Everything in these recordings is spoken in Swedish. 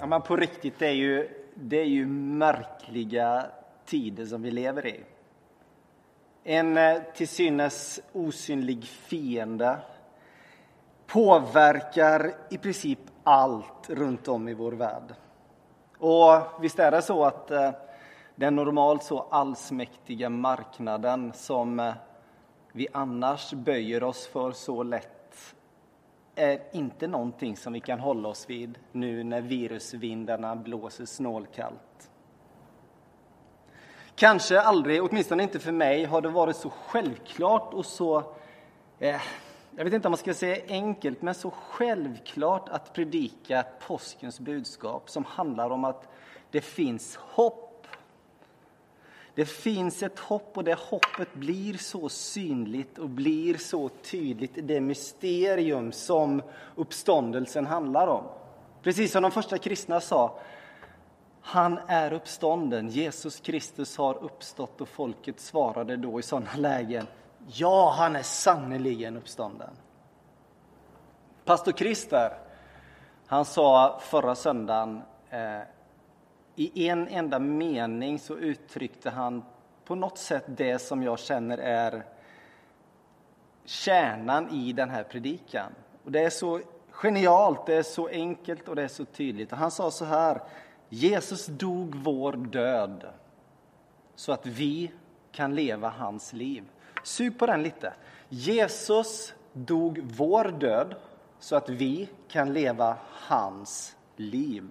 ja, men på riktigt, det är, ju, det är ju märkliga tider som vi lever i. En eh, till synes osynlig fiende påverkar i princip allt runt om i vår värld. Och visst är det så att eh, den normalt så allsmäktiga marknaden som eh, vi annars böjer oss för så lätt är inte någonting som vi kan hålla oss vid nu när virusvindarna blåser snålkallt. Kanske aldrig, åtminstone inte för mig, har det varit så självklart och så, eh, jag vet inte om man ska säga enkelt, men så självklart att predika påskens budskap som handlar om att det finns hopp det finns ett hopp och det hoppet blir så synligt och blir så tydligt i det mysterium som uppståndelsen handlar om. Precis som de första kristna sa, han är uppstånden, Jesus Kristus har uppstått och folket svarade då i sådana lägen, ja, han är sannerligen uppstånden. Pastor Christer, han sa förra söndagen eh, i en enda mening så uttryckte han på något sätt det som jag känner är kärnan i den här predikan. Och det är så genialt, det är så enkelt och det är så tydligt. Och han sa så här, Jesus dog vår död så att vi kan leva hans liv. Sug på den lite. Jesus dog vår död så att vi kan leva hans liv.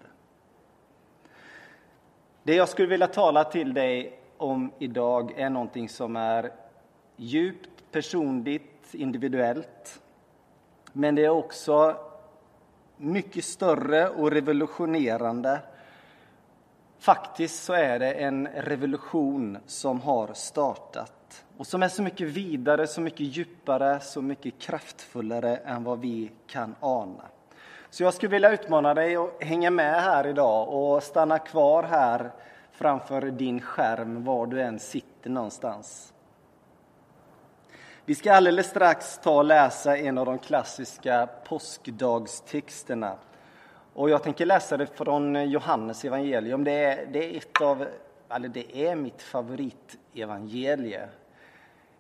Det jag skulle vilja tala till dig om idag är någonting som är djupt personligt, individuellt. Men det är också mycket större och revolutionerande. Faktiskt så är det en revolution som har startat och som är så mycket vidare, så mycket djupare, så mycket kraftfullare än vad vi kan ana. Så jag skulle vilja utmana dig att hänga med här idag och stanna kvar här framför din skärm var du än sitter någonstans. Vi ska alldeles strax ta och läsa en av de klassiska påskdagstexterna. Och jag tänker läsa det från Johannes evangelium. Det är, det är ett av, eller det är mitt favoritevangelium.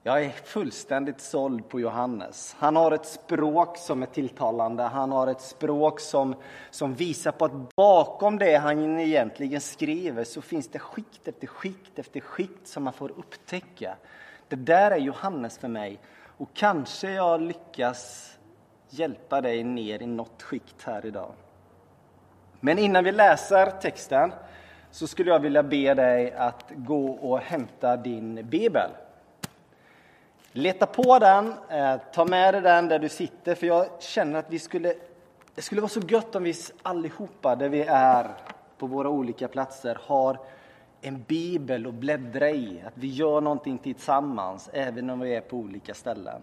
Jag är fullständigt såld på Johannes. Han har ett språk som är tilltalande. Han har ett språk som, som visar på att bakom det han egentligen skriver så finns det skikt efter skikt efter skikt som man får upptäcka. Det där är Johannes för mig. Och kanske jag lyckas hjälpa dig ner i något skikt här idag. Men innan vi läser texten så skulle jag vilja be dig att gå och hämta din bibel. Leta på den, eh, ta med dig den där du sitter, för jag känner att vi skulle, det skulle vara så gött om vi allihopa, där vi är på våra olika platser, har en bibel att bläddra i, att vi gör någonting tillsammans, även om vi är på olika ställen.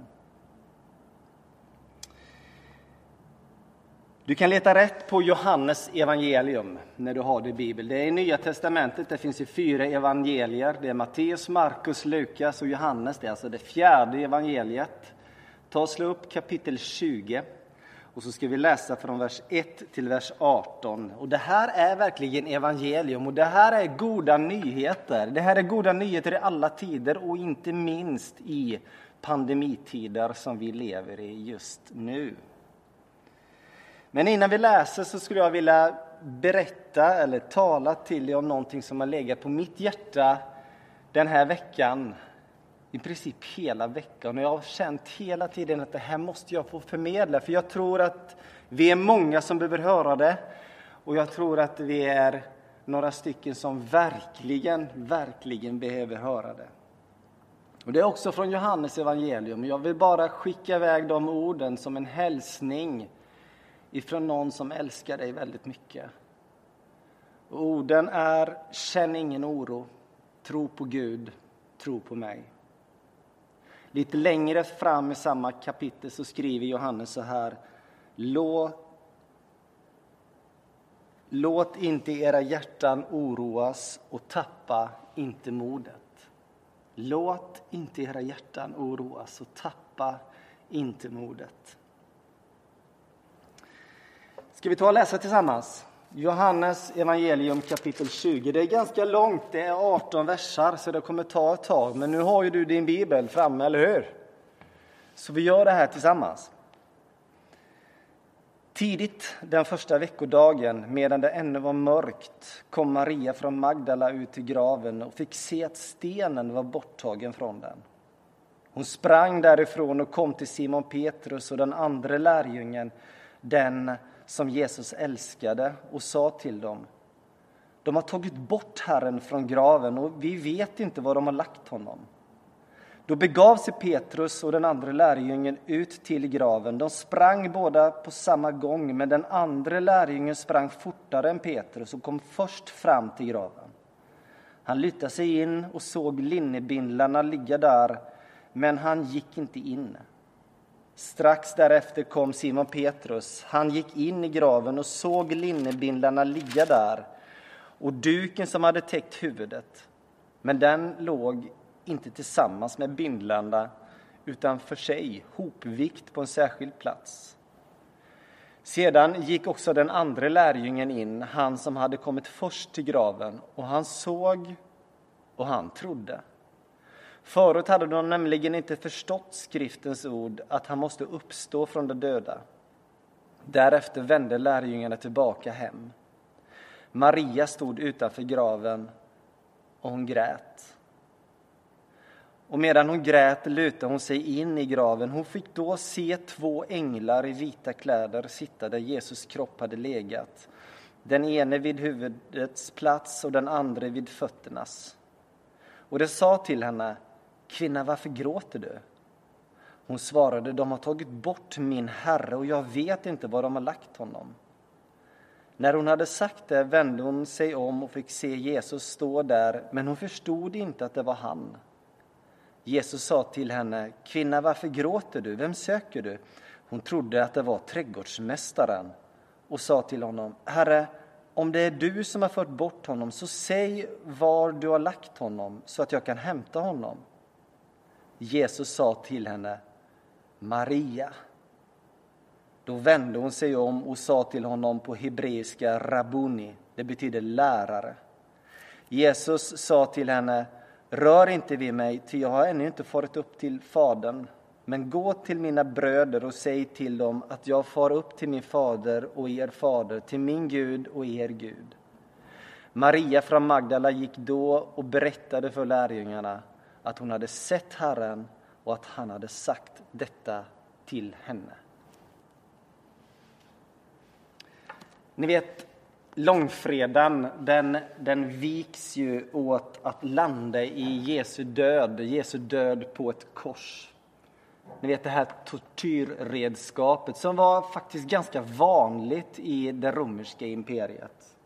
Du kan leta rätt på Johannes evangelium när du har det i Bibeln. Det är i Nya testamentet, det finns i fyra evangelier. Det är Matteus, Markus, Lukas och Johannes. Det är alltså det fjärde evangeliet. Ta och slå upp kapitel 20 och så ska vi läsa från vers 1 till vers 18. Och det här är verkligen evangelium och det här är goda nyheter. Det här är goda nyheter i alla tider och inte minst i pandemitider som vi lever i just nu. Men innan vi läser så skulle jag vilja berätta eller tala till dig om någonting som har legat på mitt hjärta den här veckan. I princip hela veckan. Och jag har känt hela tiden att det här måste jag få förmedla. För jag tror att vi är många som behöver höra det. Och jag tror att vi är några stycken som verkligen, verkligen behöver höra det. Och Det är också från Johannes evangelium. Jag vill bara skicka iväg de orden som en hälsning ifrån någon som älskar dig väldigt mycket. orden är Känn ingen oro, tro på Gud, tro på mig. Lite längre fram i samma kapitel så skriver Johannes så här. Låt, låt inte era hjärtan oroas och tappa inte modet. Låt inte era hjärtan oroas och tappa inte modet. Ska vi ta och läsa tillsammans? Johannes evangelium kapitel 20. Det är ganska långt, det är 18 versar, så det kommer ta ett tag. Men nu har ju du din bibel framme, eller hur? Så vi gör det här tillsammans. Tidigt den första veckodagen, medan det ännu var mörkt, kom Maria från Magdala ut till graven och fick se att stenen var borttagen från den. Hon sprang därifrån och kom till Simon Petrus och den andra lärjungen, den som Jesus älskade, och sa till dem De har tagit bort Herren från graven och vi vet inte var de har lagt honom. Då begav sig Petrus och den andra lärjungen ut till graven. De sprang båda på samma gång, men den andra lärjungen sprang fortare än Petrus och kom först fram till graven. Han lutade sig in och såg linnebindlarna ligga där, men han gick inte in. Strax därefter kom Simon Petrus. Han gick in i graven och såg linnebindlarna ligga där och duken som hade täckt huvudet. Men den låg inte tillsammans med bindlarna utan för sig, hopvikt på en särskild plats. Sedan gick också den andra lärjungen in, han som hade kommit först till graven, och han såg och han trodde. Förut hade de nämligen inte förstått skriftens ord att han måste uppstå från de döda. Därefter vände lärjungarna tillbaka hem. Maria stod utanför graven och hon grät. Och medan hon grät lutade hon sig in i graven. Hon fick då se två änglar i vita kläder sitta där Jesus kropp hade legat. Den ene vid huvudets plats och den andra vid fötternas. Och det sa till henne, kvinna varför gråter du? Hon svarade, de har tagit bort min herre och jag vet inte var de har lagt honom. När hon hade sagt det vände hon sig om och fick se Jesus stå där, men hon förstod inte att det var han. Jesus sa till henne, kvinna varför gråter du, vem söker du? Hon trodde att det var trädgårdsmästaren och sa till honom, Herre, om det är du som har fört bort honom, så säg var du har lagt honom så att jag kan hämta honom. Jesus sa till henne, Maria. Då vände hon sig om och sa till honom på hebreiska rabuni, det betyder lärare. Jesus sa till henne, Rör inte vid mig, ty jag har ännu inte farit upp till Fadern. Men gå till mina bröder och säg till dem att jag far upp till min fader och er fader, till min Gud och er Gud. Maria från Magdala gick då och berättade för lärjungarna att hon hade sett Herren och att han hade sagt detta till henne. Ni vet, långfredagen den, den viks ju åt att landa i Jesu död, Jesu död på ett kors. Ni vet det här tortyrredskapet som var faktiskt ganska vanligt i det romerska imperiet.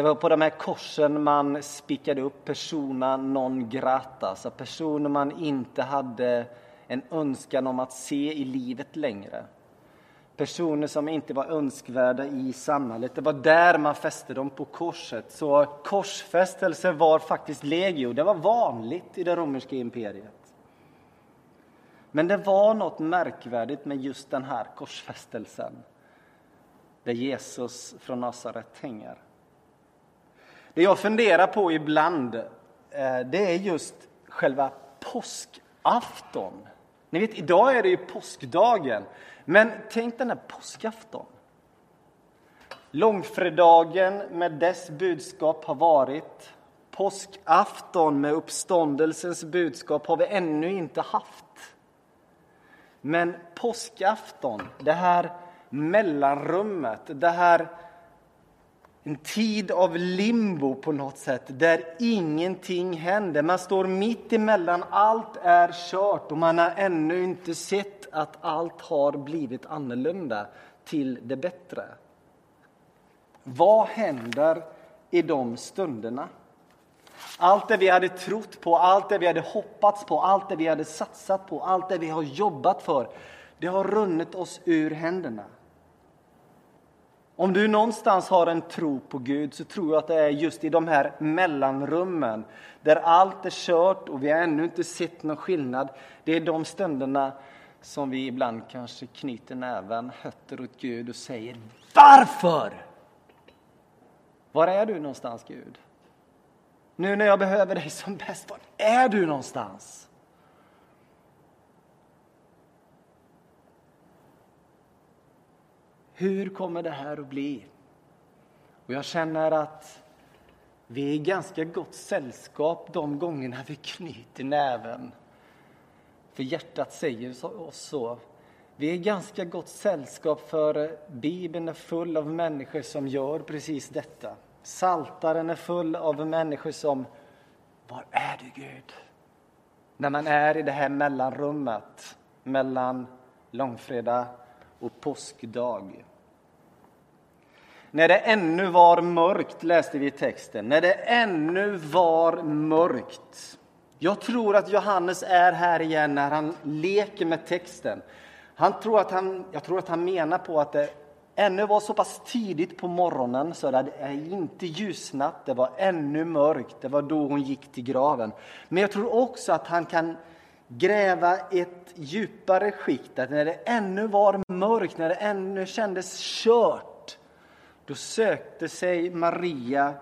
Det var på de här korsen man spikade upp persona non grata, alltså personer man inte hade en önskan om att se i livet längre personer som inte var önskvärda i samhället. Det var där man fäste dem på korset. Så korsfästelse var faktiskt legio. Det var vanligt i det romerska imperiet. Men det var något märkvärdigt med just den här korsfästelsen där Jesus från Nasaret hänger. Det jag funderar på ibland eh, det är just själva påskafton. Ni vet, idag är det ju påskdagen. Men tänk den här påskafton. Långfredagen med dess budskap har varit. Påskafton med uppståndelsens budskap har vi ännu inte haft. Men påskafton, det här mellanrummet, det här en tid av limbo på något sätt, där ingenting händer. Man står mitt emellan, allt är kört och man har ännu inte sett att allt har blivit annorlunda till det bättre. Vad händer i de stunderna? Allt det vi hade trott på, allt det vi hade hoppats på, allt det vi hade satsat på, allt det vi har jobbat för, det har runnit oss ur händerna. Om du någonstans har en tro på Gud så tror jag att det är just i de här mellanrummen där allt är kört och vi har ännu inte sett någon skillnad. Det är de stunderna som vi ibland kanske knyter näven, hötter åt Gud och säger Varför? Var är du någonstans, Gud? Nu när jag behöver dig som bäst, var är du någonstans? Hur kommer det här att bli? Och jag känner att vi är i ganska gott sällskap de gångerna vi knyter näven. För hjärtat säger oss så. Vi är i ganska gott sällskap för Bibeln är full av människor som gör precis detta. Saltaren är full av människor som Var är du Gud? När man är i det här mellanrummet mellan långfredag och påskdag. När det ännu var mörkt, läste vi i texten. När det ännu var mörkt. Jag tror att Johannes är här igen när han leker med texten. Han tror att han, jag tror att han menar på att det ännu var så pass tidigt på morgonen så det hade inte ljusnat, det var ännu mörkt, det var då hon gick till graven. Men jag tror också att han kan gräva ett djupare skikt, att när det ännu var mörkt, när det ännu kändes kört, då sökte sig Maria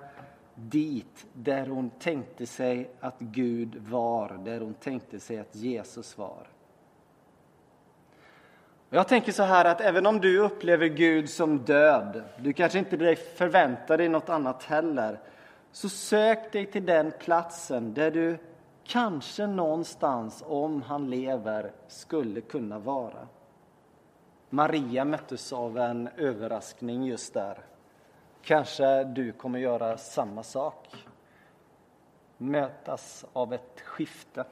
dit där hon tänkte sig att Gud var, där hon tänkte sig att Jesus var. Jag tänker så här att även om du upplever Gud som död, du kanske inte förväntar dig något annat heller, så sök dig till den platsen där du kanske någonstans, om han lever, skulle kunna vara. Maria möttes av en överraskning just där. Kanske du kommer göra samma sak. Mötas av ett skifte.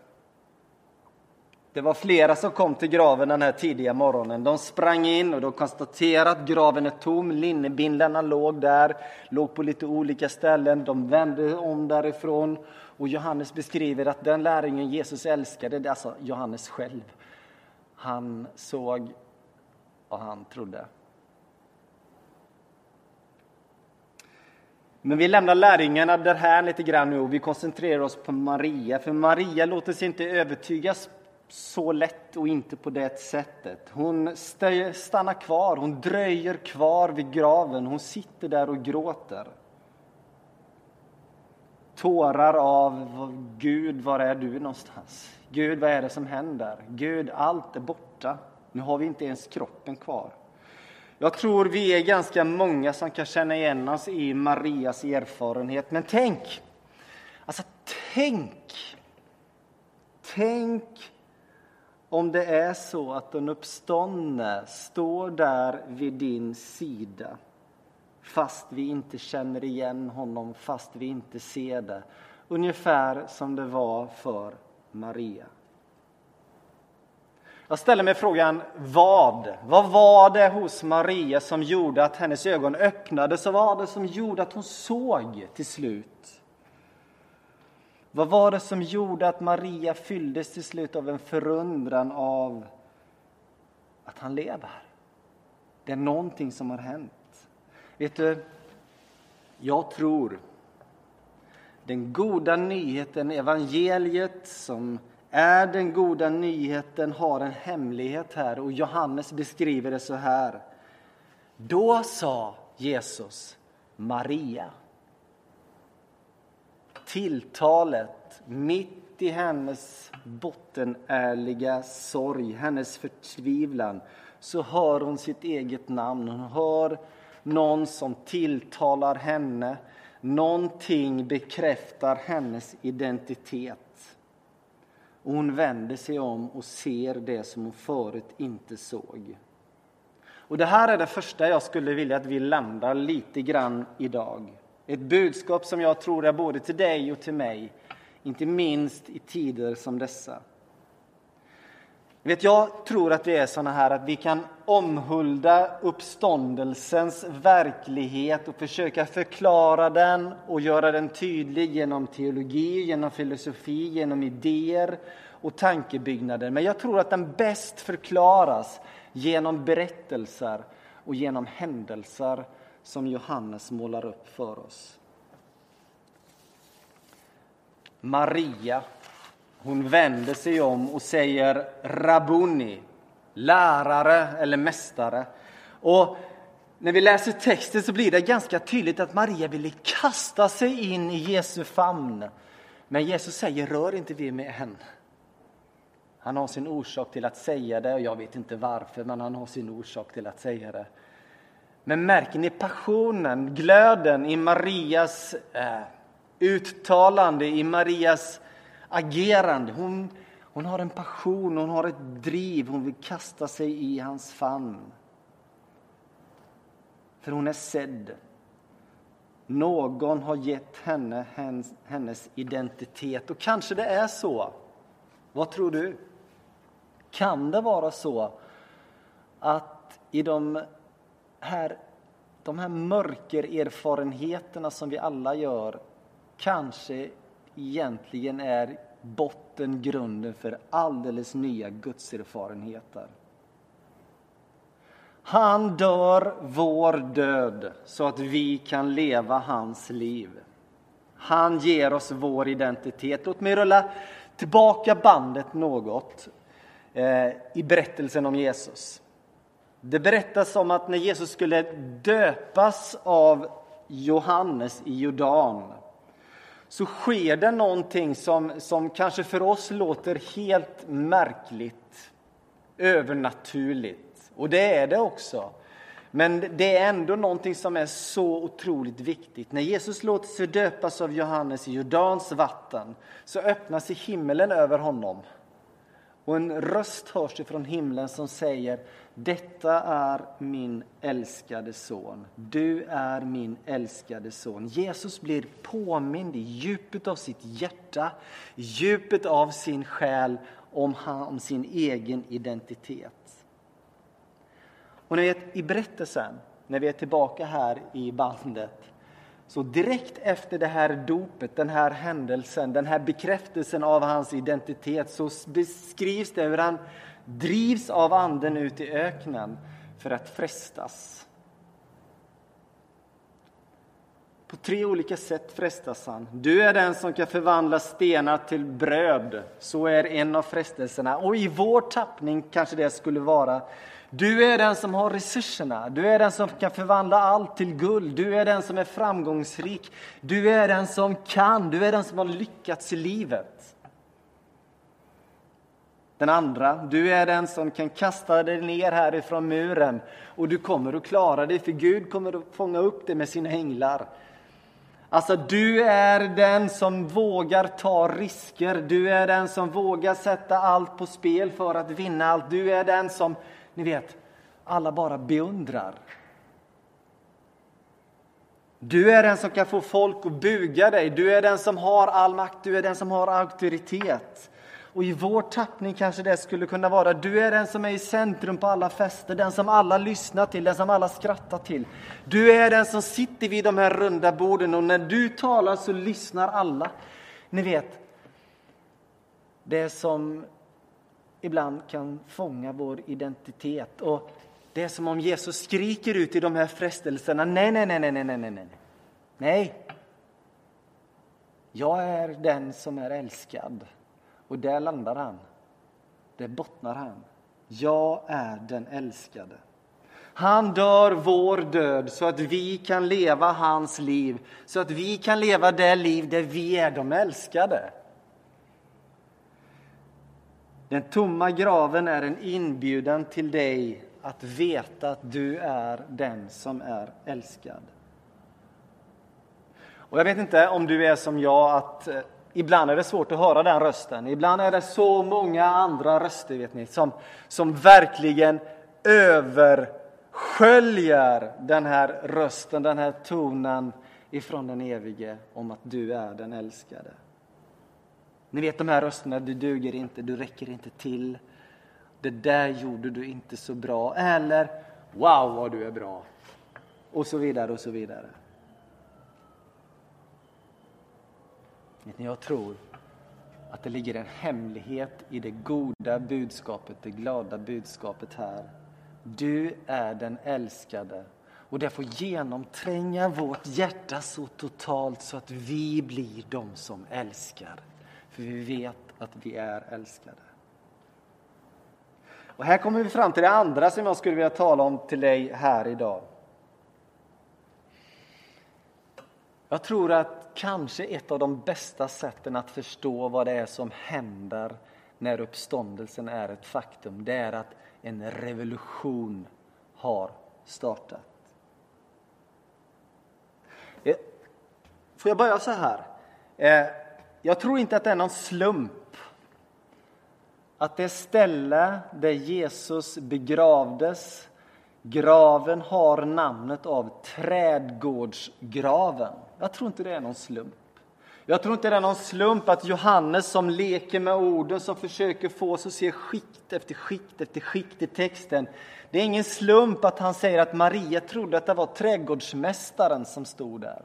Det var flera som kom till graven den här tidiga morgonen. De sprang in och de konstaterade att graven är tom. Linnebindlarna låg där, låg på lite olika ställen. De vände om därifrån. Och Johannes beskriver att den lärjungen Jesus älskade, det är alltså Johannes själv. Han såg och han trodde. Men vi lämnar lärjungarna där lite grann nu och vi koncentrerar oss på Maria. För Maria låter sig inte övertygas så lätt och inte på det sättet. Hon stannar kvar, hon dröjer kvar vid graven. Hon sitter där och gråter. Tårar av Gud, var är du någonstans? Gud, vad är det som händer? Gud, allt är borta. Nu har vi inte ens kroppen kvar. Jag tror vi är ganska många som kan känna igen oss i Marias erfarenhet. Men tänk, alltså tänk, tänk om det är så att den uppståndne står där vid din sida fast vi inte känner igen honom, fast vi inte ser det. Ungefär som det var för Maria. Jag ställer mig frågan vad? Vad var det hos Maria som gjorde att hennes ögon öppnades? Och vad var det som gjorde att hon såg till slut? Vad var det som gjorde att Maria fylldes till slut av en förundran av att han lever? Det är någonting som har hänt. Vet du, jag tror den goda nyheten, evangeliet som är den goda nyheten har en hemlighet här och Johannes beskriver det så här. Då sa Jesus Maria. Tilltalet mitt i hennes bottenärliga sorg, hennes förtvivlan, så hör hon sitt eget namn. Hon hör någon som tilltalar henne. Någonting bekräftar hennes identitet. Och hon vänder sig om och ser det som hon förut inte såg. Och Det här är det första jag skulle vilja att vi landar lite grann idag. Ett budskap som jag tror är både till dig och till mig, inte minst i tider som dessa. Vet, jag tror att vi är såna här att vi kan omhulda uppståndelsens verklighet och försöka förklara den och göra den tydlig genom teologi, genom filosofi, genom idéer och tankebyggnader. Men jag tror att den bäst förklaras genom berättelser och genom händelser som Johannes målar upp för oss. Maria hon vänder sig om och säger Rabuni, lärare eller mästare. Och när vi läser texten så blir det ganska tydligt att Maria ville kasta sig in i Jesu famn. Men Jesus säger rör inte vid mig än. Han har sin orsak till att säga det och jag vet inte varför, men han har sin orsak till att säga det. Men märker ni passionen, glöden i Marias eh, uttalande, i Marias agerande? Hon, hon har en passion, hon har ett driv, hon vill kasta sig i hans famn. För hon är sedd. Någon har gett henne hennes identitet. Och kanske det är så. Vad tror du? Kan det vara så att i de här, de här mörkererfarenheterna som vi alla gör kanske egentligen är botten, grunden för alldeles nya gudserfarenheter. Han dör vår död så att vi kan leva hans liv. Han ger oss vår identitet. Låt mig rulla tillbaka bandet något eh, i berättelsen om Jesus. Det berättas om att när Jesus skulle döpas av Johannes i Jordan så sker det någonting som, som kanske för oss låter helt märkligt, övernaturligt. Och det är det också. Men det är ändå någonting som är så otroligt viktigt. När Jesus låter sig döpas av Johannes i Jordans vatten så öppnas i himmelen över honom. Och en röst hörs ifrån himlen som säger detta är min älskade son. Du är min älskade son. Jesus blir påmind i djupet av sitt hjärta, djupet av sin själ om, om sin egen identitet. Och ni vet, i berättelsen, när vi är tillbaka här i bandet, så direkt efter det här dopet, den här händelsen, den här bekräftelsen av hans identitet, så beskrivs det hur han drivs av anden ut i öknen för att frestas. På tre olika sätt frestas han. Du är den som kan förvandla stenar till bröd. Så är en av frestelserna. Och i vår tappning kanske det skulle vara du är den som har resurserna, du är den som kan förvandla allt till guld, du är den som är framgångsrik, du är den som kan, du är den som har lyckats i livet. Den andra, du är den som kan kasta dig ner härifrån muren och du kommer att klara dig för Gud kommer att fånga upp dig med sina änglar. Alltså, du är den som vågar ta risker, du är den som vågar sätta allt på spel för att vinna allt. Du är den som ni vet, alla bara beundrar. Du är den som kan få folk att buga dig, du är den som har all makt, du är den som har auktoritet. Och i vår tappning kanske det skulle kunna vara, du är den som är i centrum på alla fester, den som alla lyssnar till, den som alla skrattar till. Du är den som sitter vid de här runda borden och när du talar så lyssnar alla. Ni vet, det som ibland kan fånga vår identitet. Och Det är som om Jesus skriker ut i de här frestelserna. Nej, nej, nej, nej, nej, nej, nej. Nej. Jag är den som är älskad. Och där landar han. Där bottnar han. Jag är den älskade. Han dör vår död så att vi kan leva hans liv, så att vi kan leva det liv där vi är de älskade. Den tomma graven är en inbjudan till dig att veta att du är den som är älskad. Och jag vet inte om du är som jag, att eh, ibland är det svårt att höra den rösten. Ibland är det så många andra röster vet ni, som, som verkligen översköljer den här rösten, den här tonen ifrån den evige om att du är den älskade. Ni vet de här rösterna, du duger inte, du räcker inte till. Det där gjorde du inte så bra. Eller, wow vad du är bra. Och så vidare och så vidare. Jag tror att det ligger en hemlighet i det goda budskapet, det glada budskapet här. Du är den älskade och det får genomtränga vårt hjärta så totalt så att vi blir de som älskar. För vi vet att vi är älskade. Och här kommer vi fram till det andra som jag skulle vilja tala om till dig här idag. Jag tror att kanske ett av de bästa sätten att förstå vad det är som händer när uppståndelsen är ett faktum, det är att en revolution har startat. Eh, får jag börja så här? Eh, jag tror inte att det är någon slump att det ställe där Jesus begravdes, graven har namnet av trädgårdsgraven. Jag tror inte det är någon slump. Jag tror inte det är någon slump att Johannes som leker med orden, som försöker få oss att se skikt efter skikt efter skikt i texten. Det är ingen slump att han säger att Maria trodde att det var trädgårdsmästaren som stod där.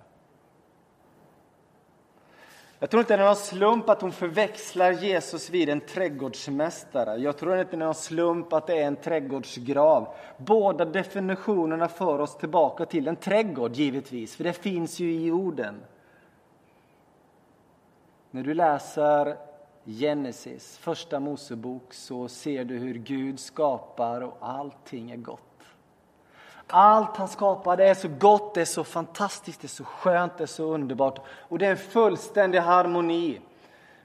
Jag tror inte det är någon slump att hon förväxlar Jesus vid en trädgårdsmästare. Jag tror inte det är någon slump att det är en trädgårdsgrav. Båda definitionerna för oss tillbaka till en trädgård, givetvis, för det finns ju i orden. När du läser Genesis, första Mosebok, så ser du hur Gud skapar och allting är gott. Allt han skapade är så gott, det är så fantastiskt, det är så skönt, det är så underbart. Och det är en fullständig harmoni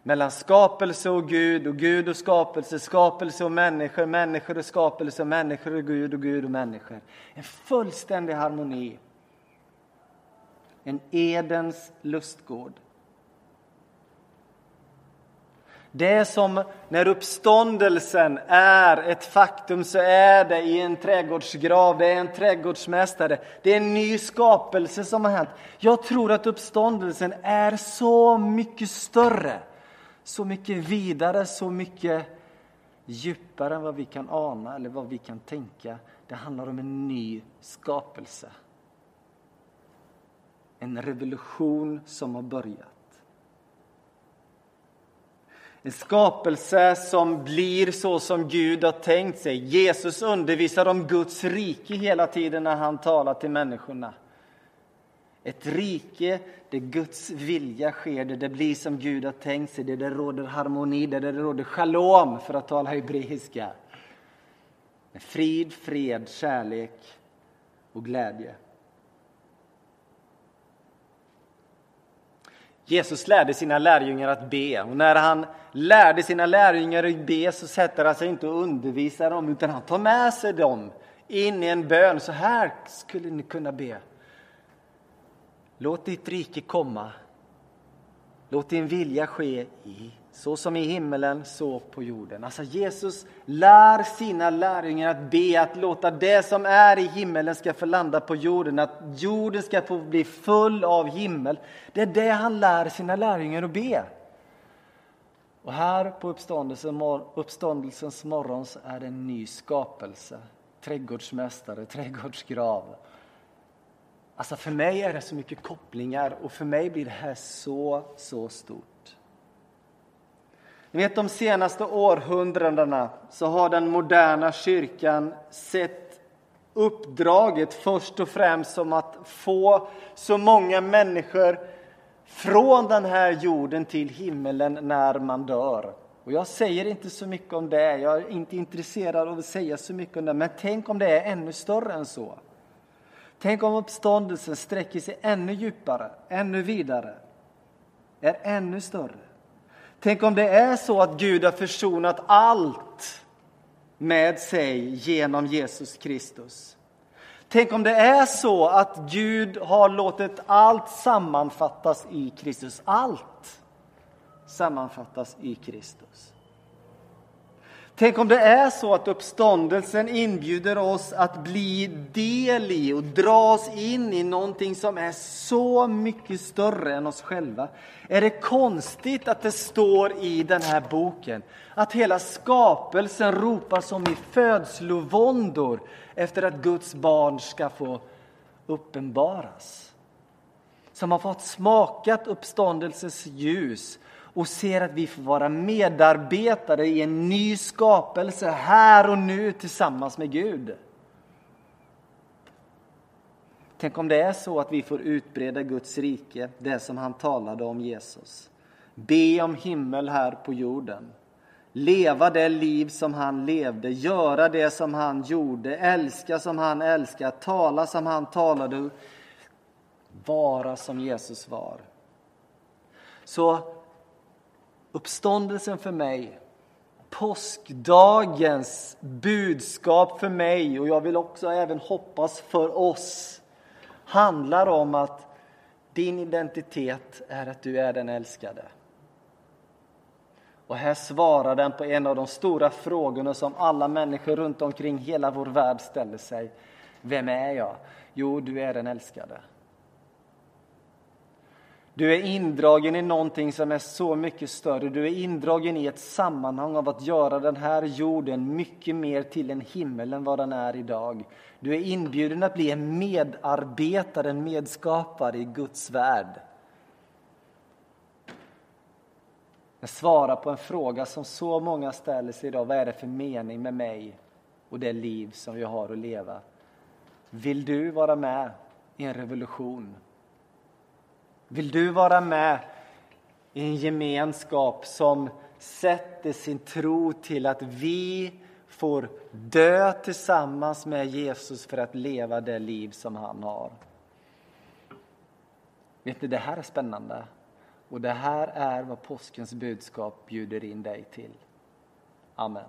mellan skapelse och Gud och Gud och skapelse, skapelse och människor, människor och skapelse, människor och Gud och Gud och människor. En fullständig harmoni. En Edens lustgård. Det är som när uppståndelsen är ett faktum så är det i en trädgårdsgrav, det är en trädgårdsmästare. Det är en ny skapelse som har hänt. Jag tror att uppståndelsen är så mycket större, så mycket vidare, så mycket djupare än vad vi kan ana eller vad vi kan tänka. Det handlar om en ny skapelse. En revolution som har börjat. En skapelse som blir så som Gud har tänkt sig. Jesus undervisar om Guds rike hela tiden när han talar till människorna. Ett rike där Guds vilja sker, där det blir som Gud har tänkt sig, där det råder harmoni, där det råder shalom, för att tala hebreiska. Frid, fred, kärlek och glädje. Jesus lärde sina lärjungar att be och när han lärde sina lärjungar att be så sätter han sig inte och undervisar dem utan han tar med sig dem in i en bön. Så här skulle ni kunna be. Låt ditt rike komma. Låt din vilja ske i så som i himmelen, så på jorden. Alltså Jesus lär sina lärjungar att be, att låta det som är i himmelen ska få landa på jorden, att jorden ska få bli full av himmel. Det är det han lär sina lärjungar att be. Och här på uppståndelsens morgon så är det en ny skapelse. Trädgårdsmästare, trädgårdsgrav. Alltså för mig är det så mycket kopplingar och för mig blir det här så, så stort. Ni vet de senaste århundradena så har den moderna kyrkan sett uppdraget först och främst som att få så många människor från den här jorden till himmelen när man dör. Och jag säger inte så mycket om det, jag är inte intresserad av att säga så mycket om det, men tänk om det är ännu större än så. Tänk om uppståndelsen sträcker sig ännu djupare, ännu vidare, är ännu större. Tänk om det är så att Gud har försonat allt med sig genom Jesus Kristus. Tänk om det är så att Gud har låtit allt sammanfattas i Kristus. Allt sammanfattas i Kristus. Tänk om det är så att uppståndelsen inbjuder oss att bli del i och dras in i någonting som är så mycket större än oss själva. Är det konstigt att det står i den här boken att hela skapelsen ropar som i födslovåndor efter att Guds barn ska få uppenbaras? Som har fått smakat uppståndelsens ljus och ser att vi får vara medarbetare i en ny skapelse här och nu tillsammans med Gud. Tänk om det är så att vi får utbreda Guds rike, det som han talade om Jesus. Be om himmel här på jorden. Leva det liv som han levde, göra det som han gjorde, älska som han älskade, tala som han talade Vara som Jesus var. Så uppståndelsen för mig, påskdagens budskap för mig och jag vill också även hoppas för oss handlar om att din identitet är att du är den älskade. Och här svarar den på en av de stora frågorna som alla människor runt omkring hela vår värld ställer sig. Vem är jag? Jo, du är den älskade. Du är indragen i någonting som är så mycket större. Du är indragen i ett sammanhang av att göra den här jorden mycket mer till en himmel än vad den är idag. Du är inbjuden att bli en medarbetare, en medskapare i Guds värld. Jag svarar på en fråga som så många ställer sig idag. Vad är det för mening med mig och det liv som jag har att leva? Vill du vara med i en revolution? Vill du vara med i en gemenskap som sätter sin tro till att vi får dö tillsammans med Jesus för att leva det liv som han har? Vet ni, det här är spännande. Och det här är vad påskens budskap bjuder in dig till. Amen.